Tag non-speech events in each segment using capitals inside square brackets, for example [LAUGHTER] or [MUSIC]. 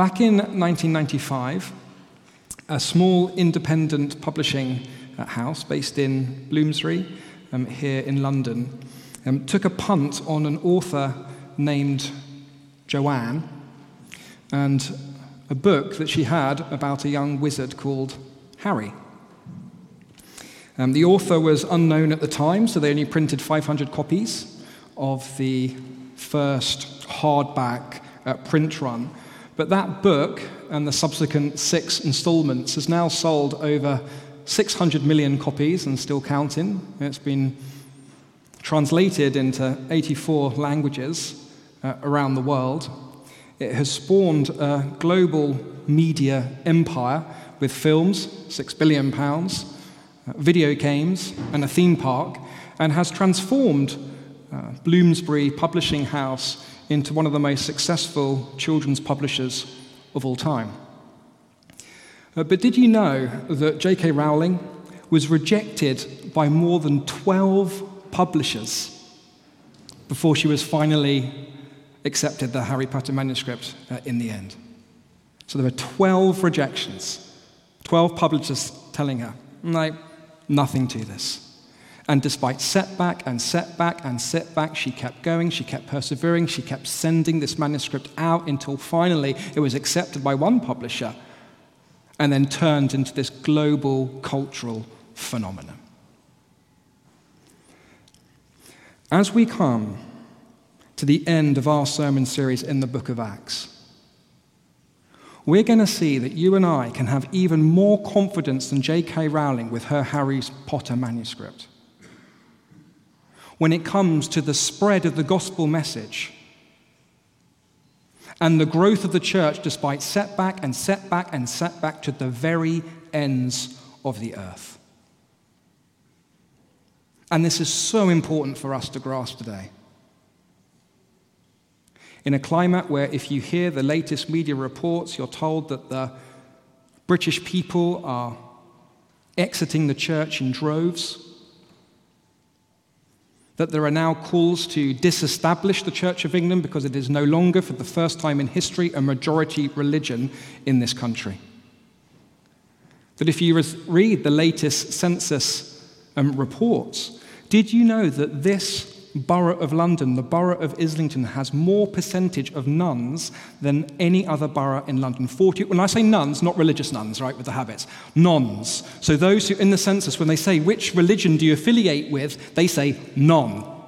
Back in 1995, a small independent publishing uh, house based in Bloomsbury, um, here in London, um, took a punt on an author named Joanne and a book that she had about a young wizard called Harry. Um, the author was unknown at the time, so they only printed 500 copies of the first hardback uh, print run. But that book and the subsequent six installments has now sold over 600 million copies and still counting. It's been translated into 84 languages uh, around the world. It has spawned a global media empire with films, six billion pounds, uh, video games, and a theme park, and has transformed uh, Bloomsbury Publishing House into one of the most successful children's publishers of all time. Uh, but did you know that J.K. Rowling was rejected by more than 12 publishers before she was finally accepted the Harry Potter manuscript uh, in the end? So there were 12 rejections, 12 publishers telling her, no, nothing to this. And despite setback and setback and setback, she kept going, she kept persevering, she kept sending this manuscript out until finally it was accepted by one publisher and then turned into this global cultural phenomenon. As we come to the end of our sermon series in the book of Acts, we're going to see that you and I can have even more confidence than J.K. Rowling with her Harry Potter manuscript when it comes to the spread of the gospel message and the growth of the church despite setback and setback and setback to the very ends of the earth. And this is so important for us to grasp today. In a climate where, if you hear the latest media reports, you're told that the British people are exiting the church in droves, that there are now calls to disestablish the Church of England because it is no longer, for the first time in history, a majority religion in this country. That if you read the latest census um, reports, did you know that this borough of London, the borough of Islington, has more percentage of nuns than any other borough in London. 40, when I say nuns, not religious nuns, right, with the habits, nons. So those who, in the census, when they say, which religion do you affiliate with, they say non.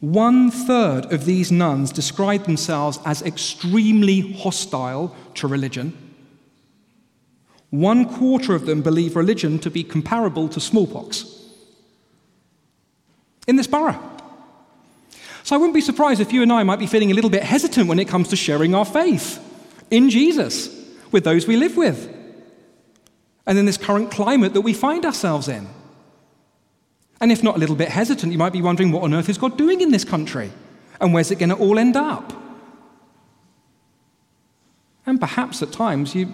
One third of these nuns describe themselves as extremely hostile to religion. One quarter of them believe religion to be comparable to smallpox in this borough. So I wouldn't be surprised if you and I might be feeling a little bit hesitant when it comes to sharing our faith in Jesus with those we live with. And in this current climate that we find ourselves in. And if not a little bit hesitant, you might be wondering what on earth is God doing in this country? And where's it going to all end up? And perhaps at times you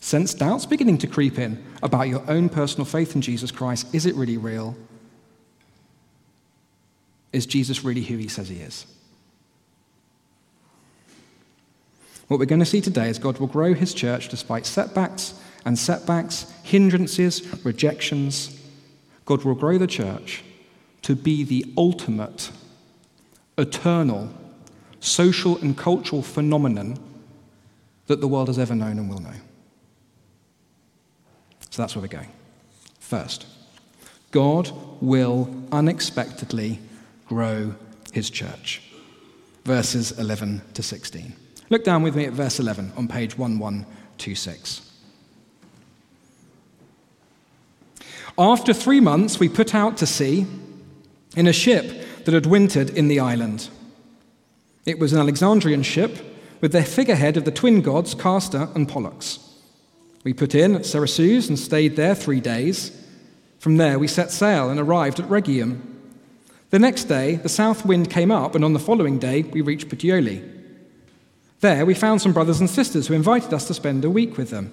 sense doubts beginning to creep in about your own personal faith in Jesus Christ. Is it really real? Is Jesus really who he says he is? What we're going to see today is God will grow his church despite setbacks and setbacks, hindrances, rejections. God will grow the church to be the ultimate, eternal, social and cultural phenomenon that the world has ever known and will know. So that's where we're going. First, God will unexpectedly grow his church. Verses 11 to 16. Look down with me at verse 11 on page 1126. After three months, we put out to sea in a ship that had wintered in the island. It was an Alexandrian ship with the figurehead of the twin gods Castor and Pollux. We put in at Syracuse and stayed there three days. From there, we set sail and arrived at Rhegium. The next day, the south wind came up, and on the following day, we reached Puteoli. There, we found some brothers and sisters who invited us to spend a week with them.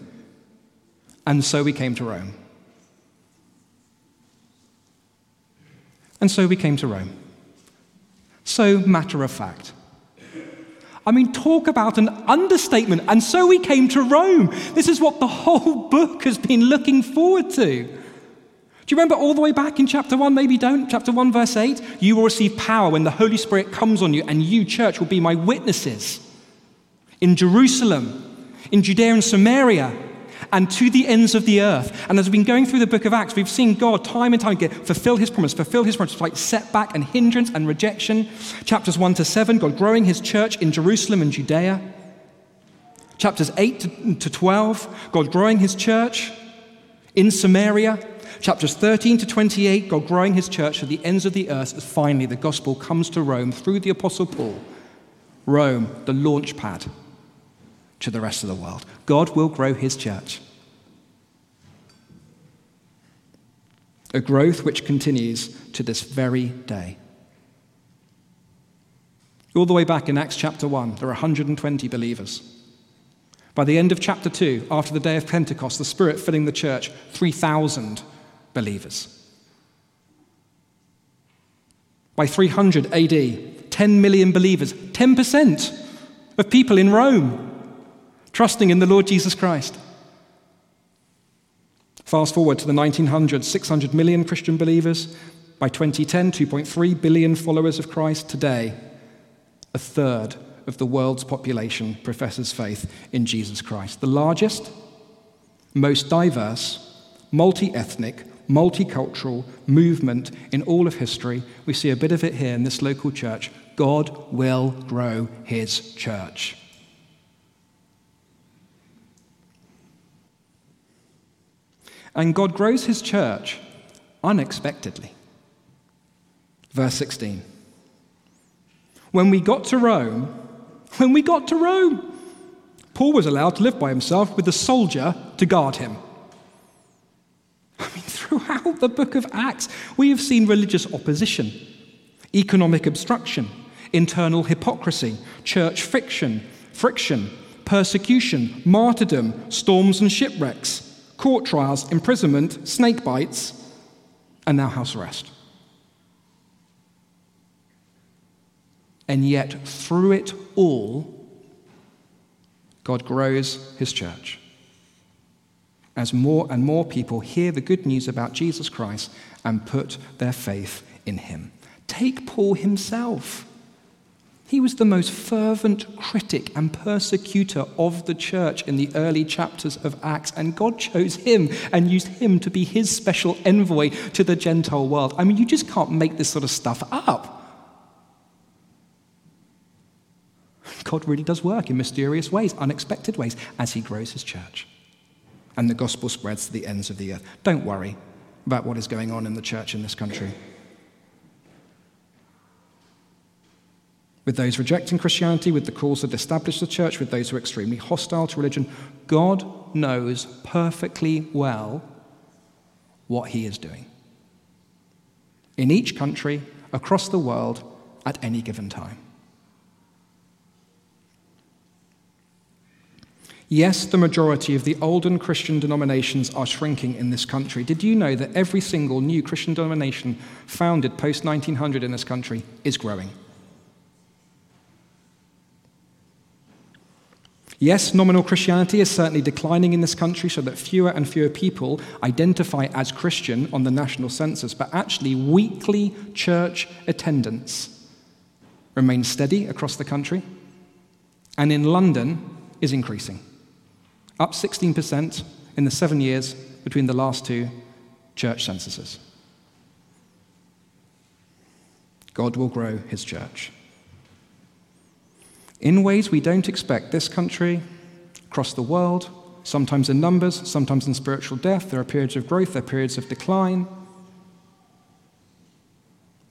And so we came to Rome. And so we came to Rome. So, matter of fact. I mean, talk about an understatement. And so we came to Rome. This is what the whole book has been looking forward to. Do you remember all the way back in chapter 1? Maybe don't. Chapter 1, verse 8. You will receive power when the Holy Spirit comes on you, and you, church, will be my witnesses in Jerusalem, in Judea and Samaria, and to the ends of the earth. And as we've been going through the book of Acts, we've seen God time and time again fulfill his promise, fulfill his promise, like setback and hindrance and rejection. Chapters 1 to 7, God growing his church in Jerusalem and Judea. Chapters 8 to 12, God growing his church in Samaria. Chapters 13 to 28, God growing his church to the ends of the earth as finally the gospel comes to Rome through the Apostle Paul. Rome, the launch pad to the rest of the world. God will grow his church. A growth which continues to this very day. All the way back in Acts chapter 1, there are 120 believers. By the end of chapter 2, after the day of Pentecost, the Spirit filling the church, 3,000 believers. By 300 AD, 10 million believers, 10% of people in Rome trusting in the Lord Jesus Christ. Fast forward to the 1900s, 600 million Christian believers. By 2010, 2.3 billion followers of Christ. Today, a third of the world's population professes faith in Jesus Christ. The largest, most diverse, multi ethnic, multicultural movement in all of history. We see a bit of it here in this local church. God will grow his church. And God grows his church unexpectedly. Verse 16. When we got to Rome, when we got to Rome, Paul was allowed to live by himself with a soldier to guard him. Throughout the book of Acts, we have seen religious opposition, economic obstruction, internal hypocrisy, church friction, friction, persecution, martyrdom, storms and shipwrecks court trials, imprisonment, snake bites, and now house arrest. And yet, through it all, God grows his church. As more and more people hear the good news about Jesus Christ and put their faith in him. Take Paul himself. He was the most fervent critic and persecutor of the church in the early chapters of Acts, and God chose him and used him to be his special envoy to the Gentile world. I mean, you just can't make this sort of stuff up. God really does work in mysterious ways, unexpected ways, as he grows his church. And the gospel spreads to the ends of the earth. Don't worry about what is going on in the church in this country. with those rejecting Christianity, with the calls that establish the church, with those who are extremely hostile to religion. God knows perfectly well what He is doing in each country, across the world, at any given time. Yes, the majority of the olden Christian denominations are shrinking in this country. Did you know that every single new Christian denomination founded post 1900 in this country is growing? Yes, nominal Christianity is certainly declining in this country so that fewer and fewer people identify as Christian on the national census, but actually, weekly church attendance remains steady across the country, and in London is increasing, up 16% in the seven years between the last two church censuses. God will grow his church in ways we don't expect. This country, across the world, sometimes in numbers, sometimes in spiritual death. There are periods of growth, there are periods of decline.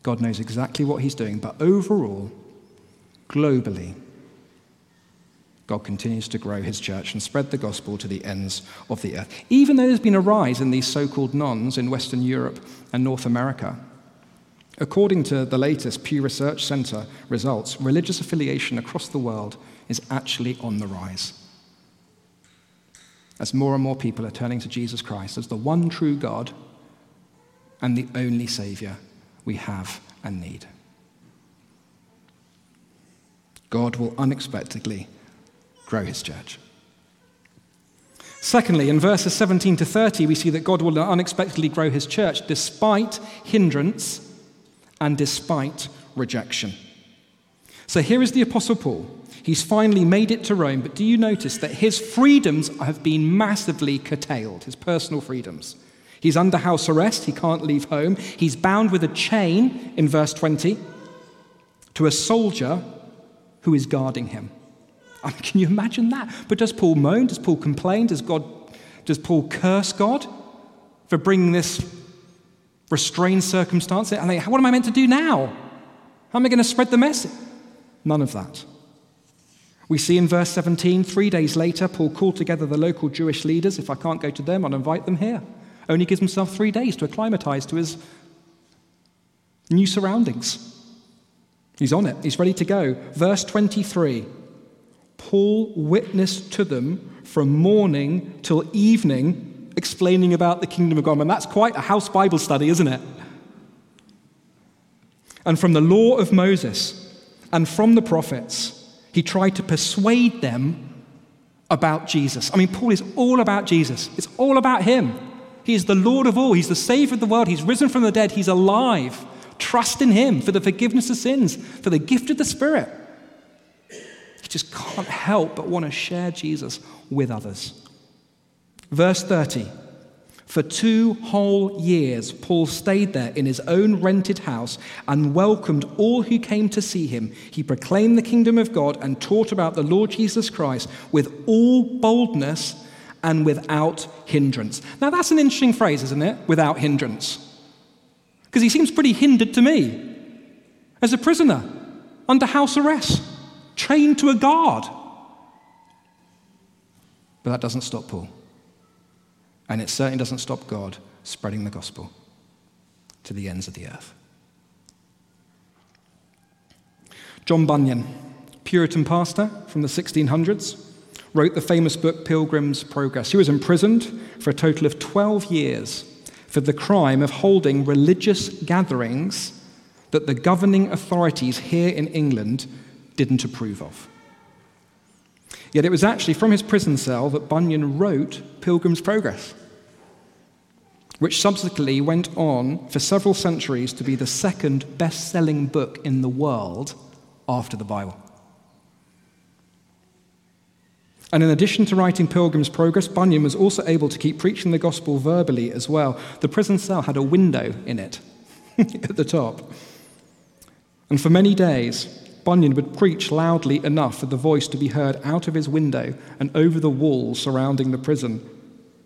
God knows exactly what He's doing, but overall, globally, God continues to grow His church and spread the gospel to the ends of the earth. Even though there's been a rise in these so called nones in Western Europe and North America, According to the latest Pew Research Center results, religious affiliation across the world is actually on the rise. As more and more people are turning to Jesus Christ as the one true God and the only Savior we have and need. God will unexpectedly grow his church. Secondly, in verses 17 to 30, we see that God will unexpectedly grow his church despite hindrance and despite rejection. So here is the Apostle Paul. He's finally made it to Rome, but do you notice that his freedoms have been massively curtailed, his personal freedoms? He's under house arrest, he can't leave home. He's bound with a chain in verse 20 to a soldier who is guarding him. I mean, can you imagine that? But does Paul moan? Does Paul complain? Does, God, does Paul curse God for bringing this restrained circumstance? I mean, what am I meant to do now? How am I going to spread the message? None of that. We see in verse 17, three days later, Paul called together the local Jewish leaders. If I can't go to them, I'll invite them here. Only gives himself three days to acclimatize to his new surroundings. He's on it, he's ready to go. Verse 23 Paul witnessed to them from morning till evening, explaining about the kingdom of God. And that's quite a house Bible study, isn't it? And from the law of Moses and from the prophets, he tried to persuade them about Jesus. I mean, Paul is all about Jesus, it's all about him. He is the Lord of all, he's the Savior of the world, he's risen from the dead, he's alive. Trust in him for the forgiveness of sins, for the gift of the Spirit. Just can't help but want to share Jesus with others. Verse 30 for two whole years, Paul stayed there in his own rented house and welcomed all who came to see him. He proclaimed the kingdom of God and taught about the Lord Jesus Christ with all boldness and without hindrance. Now, that's an interesting phrase, isn't it? Without hindrance. Because he seems pretty hindered to me as a prisoner, under house arrest, chained to a guard. But that doesn't stop Paul. And it certainly doesn't stop God spreading the gospel to the ends of the earth. John Bunyan, Puritan pastor from the 1600s, wrote the famous book Pilgrim's Progress. He was imprisoned for a total of 12 years for the crime of holding religious gatherings that the governing authorities here in England didn't approve of. Yet it was actually from his prison cell that Bunyan wrote Pilgrim's Progress which subsequently went on for several centuries to be the second best selling book in the world after the Bible. And in addition to writing Pilgrim's Progress, Bunyan was also able to keep preaching the gospel verbally as well. The prison cell had a window in it [LAUGHS] at the top. And for many days, Bunyan would preach loudly enough for the voice to be heard out of his window and over the walls surrounding the prison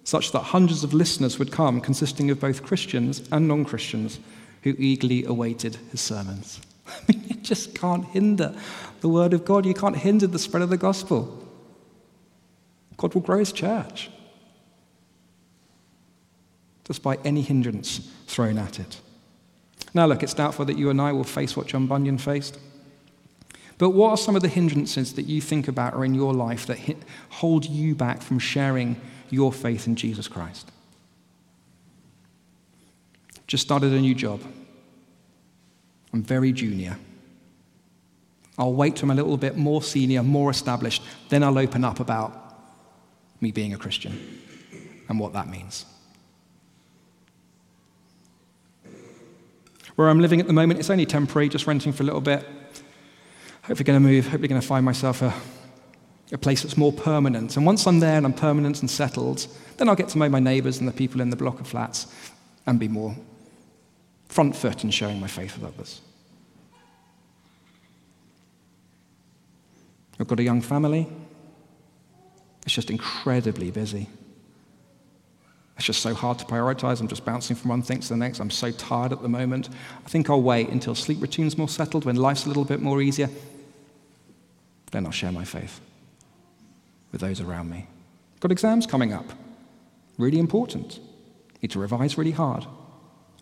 such that hundreds of listeners would come, consisting of both Christians and non Christians, who eagerly awaited his sermons. [LAUGHS] I mean, you just can't hinder the word of God, you can't hinder the spread of the gospel. God will grow his church despite any hindrance thrown at it. Now, look, it's doubtful that you and I will face what John Bunyan faced. But what are some of the hindrances that you think about or in your life that hold you back from sharing your faith in Jesus Christ. Just started a new job. I'm very junior. I'll wait till I'm a little bit more senior, more established, then I'll open up about me being a Christian and what that means. Where I'm living at the moment, it's only temporary, just renting for a little bit. Hopefully, going to move, hopefully, going to find myself a a place that's more permanent. And once I'm there and I'm permanent and settled, then I'll get to know my neighbours and the people in the block of flats and be more front foot in showing my faith with others. I've got a young family. It's just incredibly busy. It's just so hard to prioritize. I'm just bouncing from one thing to the next. I'm so tired at the moment. I think I'll wait until sleep routine's more settled, when life's a little bit more easier. Then I'll share my faith with those around me. Got exams coming up. Really important. Need to revise really hard.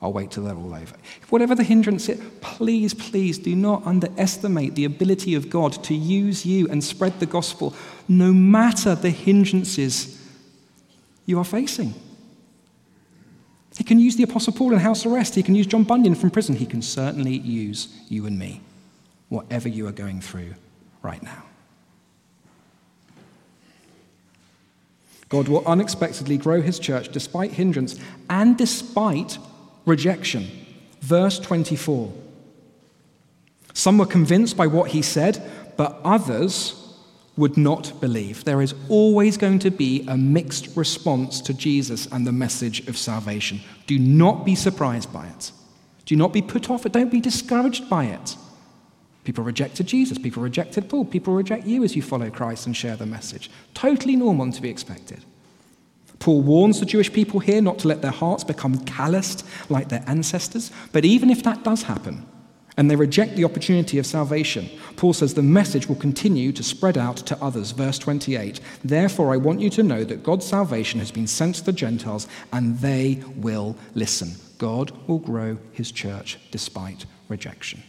I'll wait till they're all over. Whatever the hindrance is, please, please do not underestimate the ability of God to use you and spread the gospel no matter the hindrances you are facing. He can use the Apostle Paul in house arrest. He can use John Bunyan from prison. He can certainly use you and me, whatever you are going through right now. God will unexpectedly grow his church despite hindrance and despite rejection. Verse 24. Some were convinced by what he said, but others would not believe. There is always going to be a mixed response to Jesus and the message of salvation. Do not be surprised by it. Do not be put off. Don't be discouraged by it. People rejected Jesus. People rejected Paul. People reject you as you follow Christ and share the message. Totally normal and to be expected. Paul warns the Jewish people here not to let their hearts become calloused like their ancestors. But even if that does happen, and they reject the opportunity of salvation, Paul says the message will continue to spread out to others. Verse 28 Therefore, I want you to know that God's salvation has been sent to the Gentiles, and they will listen. God will grow his church despite rejection.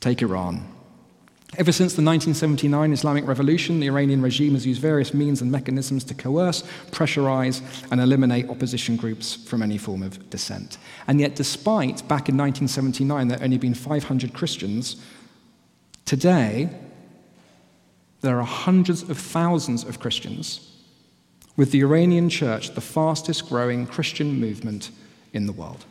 Take Iran. Ever since the 1979 Islamic Revolution, the Iranian regime has used various means and mechanisms to coerce, pressurize, and eliminate opposition groups from any form of dissent. And yet, despite back in 1979 there only been 500 Christians, today there are hundreds of thousands of Christians, with the Iranian church the fastest growing Christian movement in the world.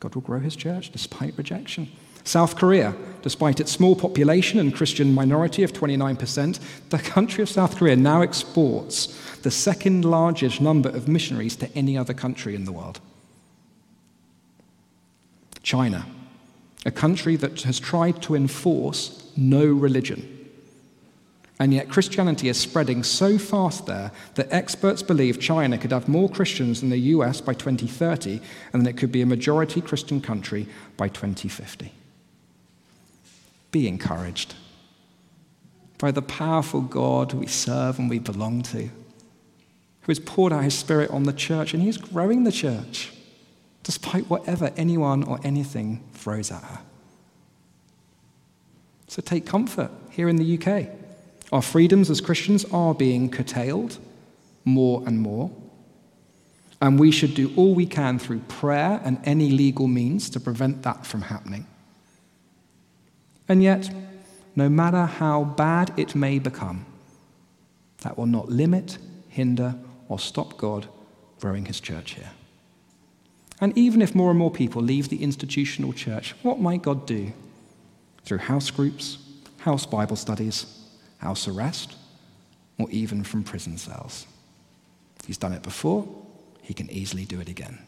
God will grow his church despite rejection. South Korea, despite its small population and Christian minority of 29%, the country of South Korea now exports the second largest number of missionaries to any other country in the world. China, a country that has tried to enforce no religion. And yet, Christianity is spreading so fast there that experts believe China could have more Christians than the US by 2030, and that it could be a majority Christian country by 2050. Be encouraged by the powerful God we serve and we belong to, who has poured out his Spirit on the church, and he's growing the church despite whatever anyone or anything throws at her. So take comfort here in the UK. Our freedoms as Christians are being curtailed more and more. And we should do all we can through prayer and any legal means to prevent that from happening. And yet, no matter how bad it may become, that will not limit, hinder, or stop God growing his church here. And even if more and more people leave the institutional church, what might God do? Through house groups, house Bible studies, house arrest, or even from prison cells. He's done it before, he can easily do it again.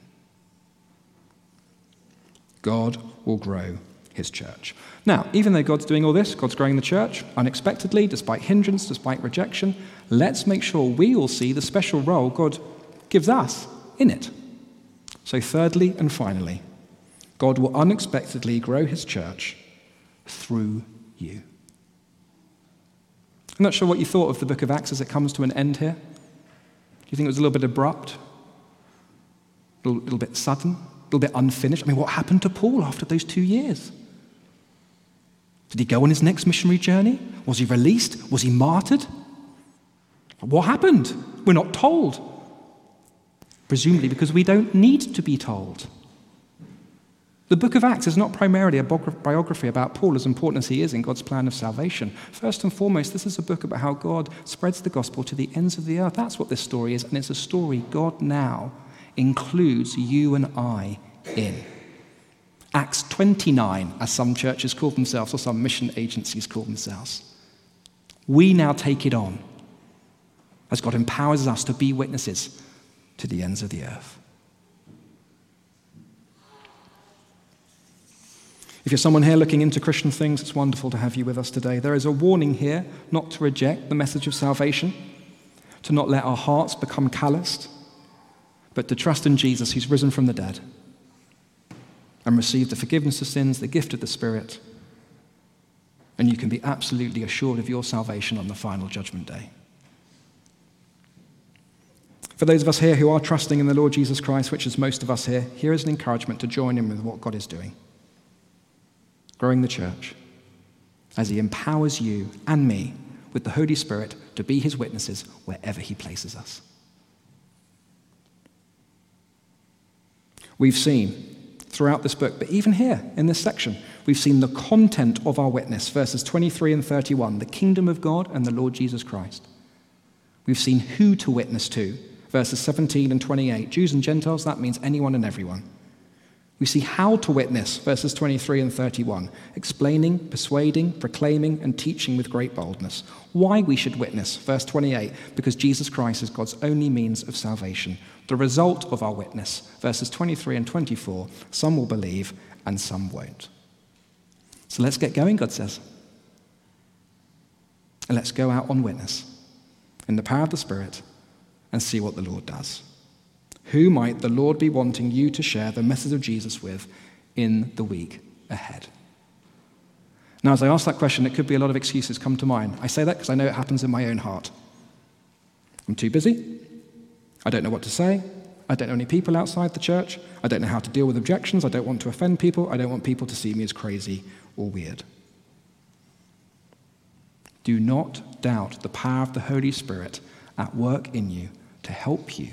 God will grow his church. Now, even though God's doing all this, God's growing the church unexpectedly, despite hindrance, despite rejection, let's make sure we all see the special role God gives us in it. So, thirdly and finally, God will unexpectedly grow his church through you. I'm not sure what you thought of the book of Acts as it comes to an end here. Do you think it was a little bit abrupt? A little, little bit sudden? A little bit unfinished? I mean, what happened to Paul after those two years? Did he go on his next missionary journey? Was he released? Was he martyred? What happened? We're not told. Presumably because we don't need to be told. The book of Acts is not primarily a biography about Paul, as important as he is in God's plan of salvation. First and foremost, this is a book about how God spreads the gospel to the ends of the earth. That's what this story is, and it's a story God now includes you and I in. Acts 29, as some churches call themselves, or some mission agencies call themselves. We now take it on as God empowers us to be witnesses to the ends of the earth. If you're someone here looking into Christian things, it's wonderful to have you with us today. There is a warning here not to reject the message of salvation, to not let our hearts become calloused, but to trust in Jesus who's risen from the dead and receive the forgiveness of sins, the gift of the Spirit, and you can be absolutely assured of your salvation on the final judgment day. For those of us here who are trusting in the Lord Jesus Christ, which is most of us here, here is an encouragement to join in with what God is doing growing the church as He empowers you and me with the Holy Spirit to be His witnesses wherever He places us. We've seen throughout this book, but even here in this section, we've seen the content of our witness, verses 23 and 31, the kingdom of God and the Lord Jesus Christ. We've seen who to witness to, verses 17 and 28. Jews and Gentiles, that means anyone and everyone. We see how to witness, verses 23 and 31, explaining, persuading, proclaiming, and teaching with great boldness. Why we should witness, verse 28, because Jesus Christ is God's only means of salvation. The result of our witness, verses 23 and 24, some will believe and some won't. So let's get going, God says. And let's go out on witness in the power of the Spirit and see what the Lord does. Who might the Lord be wanting you to share the message of Jesus with in the week ahead? Now, as I ask that question, it could be a lot of excuses come to mind. I say that because I know it happens in my own heart. I'm too busy. I don't know what to say. I don't know any people outside the church. I don't know how to deal with objections. I don't want to offend people. I don't want people to see me as crazy or weird. Do not doubt the power of the Holy Spirit at work in you to help you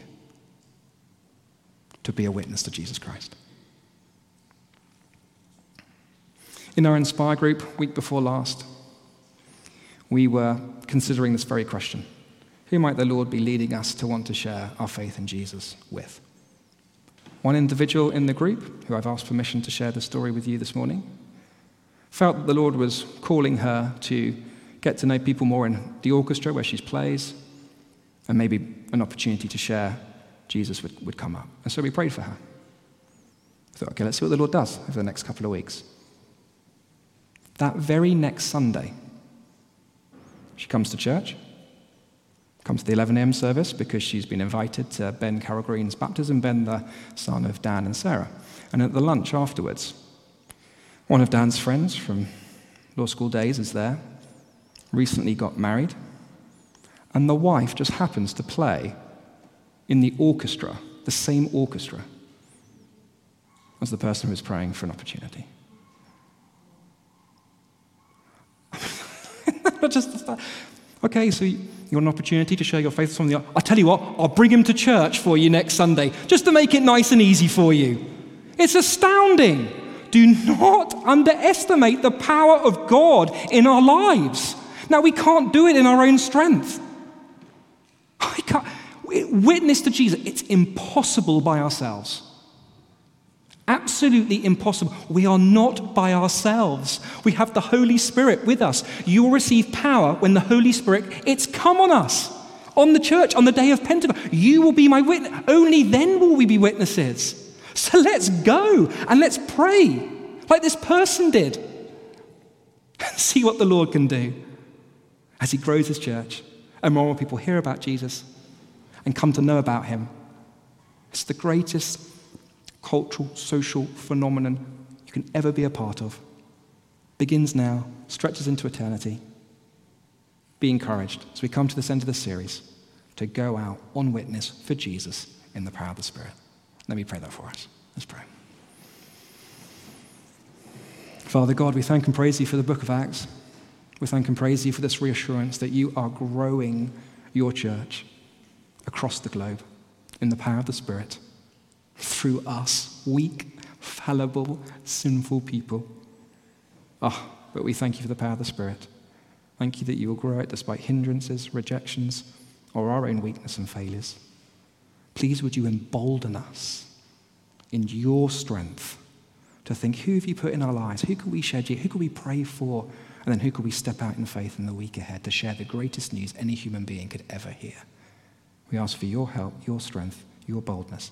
to be a witness to Jesus Christ. In our Inspire group, week before last, we were considering this very question Who might the Lord be leading us to want to share our faith in Jesus with? One individual in the group, who I've asked permission to share the story with you this morning, felt that the Lord was calling her to get to know people more in the orchestra where she plays, and maybe an opportunity to share Jesus would, would come up. And so we prayed for her. I thought, okay, let's see what the Lord does over the next couple of weeks. That very next Sunday, she comes to church, comes to the 11 a.m. service because she's been invited to Ben Carroll Green's baptism, Ben, the son of Dan and Sarah. And at the lunch afterwards, one of Dan's friends from law school days is there, recently got married, and the wife just happens to play in the orchestra, the same orchestra, as the person who is praying for an opportunity. [LAUGHS] just okay, so you want an opportunity to share your faith with someone. I'll tell you what, I'll bring him to church for you next Sunday, just to make it nice and easy for you. It's astounding. Do not underestimate the power of God in our lives. Now, we can't do it in our own strength. I can't, witness to Jesus, it's impossible by ourselves. Absolutely impossible. We are not by ourselves. We have the Holy Spirit with us. You will receive power when the Holy Spirit, it's come on us. On the church, on the day of Pentecost, you will be my witness. Only then will we be witnesses. So let's go and let's pray like this person did and [LAUGHS] see what the Lord can do as He grows His church and more people hear about Jesus and come to know about him. It's the greatest cultural, social phenomenon you can ever be a part of. Begins now, stretches into eternity. Be encouraged as we come to this end of the series to go out on witness for Jesus in the power of the Spirit. Let me pray that for us. Let's pray. Father God, we thank and praise you for the book of Acts. We thank and praise you for this reassurance that you are growing your church across the globe in the power of the Spirit through us, weak, fallible, sinful people. Ah, oh, but we thank you for the power of the Spirit. Thank you that you will grow it despite hindrances, rejections, or our own weakness and failures. Please, would you embolden us in your strength to think who have you put in our lives? Who can we shed you? Who could we pray for? And then who could we step out in faith in the week ahead to share the greatest news any human being could ever hear? We ask for your help, your strength, your boldness.